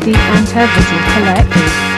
the Antervisual Collective.